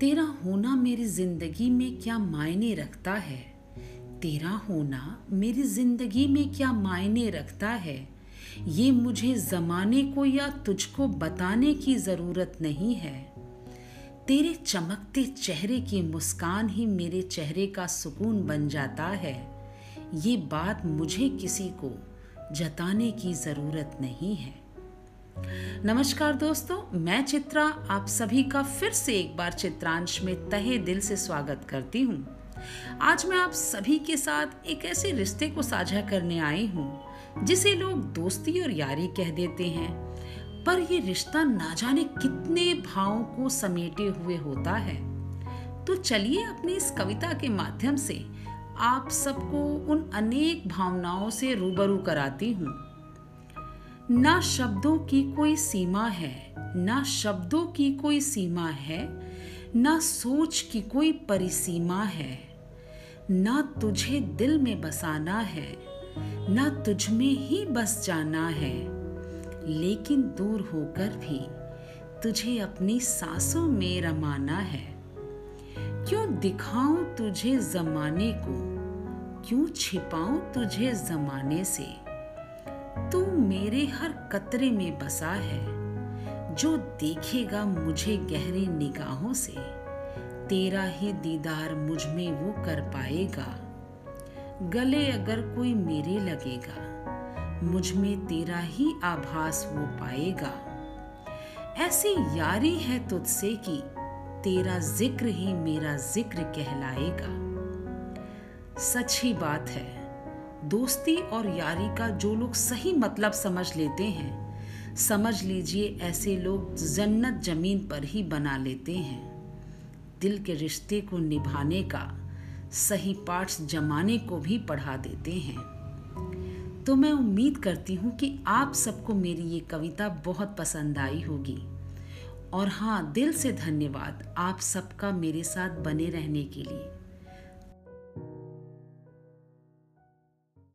तेरा होना मेरी ज़िंदगी में क्या मायने रखता है? तेरा होना मेरी ज़िंदगी में क्या मायने रखता है? ये मुझे जमाने को या तुझको बताने की ज़रूरत नहीं है। तेरे चमकते चेहरे की मुस्कान ही मेरे चेहरे का सुकून बन जाता है। ये बात मुझे किसी को जताने की ज़रूरत नहीं है। नमस्कार दोस्तों, मैं चित्रा, आप सभी का फिर से एक बार चित्रांश में तहे दिल से स्वागत करती हूँ। आज मैं आप सभी के साथ एक ऐसे रिश्ते को साझा करने आई हूँ, जिसे लोग दोस्ती और यारी कह देते हैं। पर ये रिश्ता ना जाने कितने भावों को समेटे हुए होता है। तो चलिए अपनी इस कविता के माध्यम से आप सबको उन अनेक भावनाओं से रूबरू कराती हूँ। ना शब्दों की कोई सीमा है, ना शब्दों की कोई सीमा है, ना सोच की कोई परिसीमा है। ना तुझे दिल में बसाना है, ना तुझ में ही बस जाना है। लेकिन दूर होकर भी तुझे अपनी सांसों में रमाना है। क्यों दिखाऊँ तुझे जमाने को? क्यों छिपाऊं तुझे जमाने से? तू मेरे हर कतरे में बसा है, जो देखेगा मुझे गहरी निगाहों से। तेरा ही दीदार मुझमें वो कर पाएगा। गले अगर कोई मेरे लगेगा, मुझमें तेरा ही आभास वो पाएगा। ऐसी यारी है तुझसे कि तेरा ज़िक्र ही मेरा ज़िक्र कहलाएगा। सच ही बात है दोस्ती और यारी का जो लोग सही मतलब समझ लेते हैं, समझ लीजिए ऐसे लोग जन्नत ज़मीन पर ही बना लेते हैं। दिल के रिश्ते को निभाने का, सही पाठ जमाने को भी पढ़ा देते हैं। तो मैं उम्मीद करती हूँ कि आप सबको मेरी ये कविता बहुत पसंद आई होगी। और हाँ दिल से धन्यवाद आप सबका मेरे साथ बने रहने के लिए।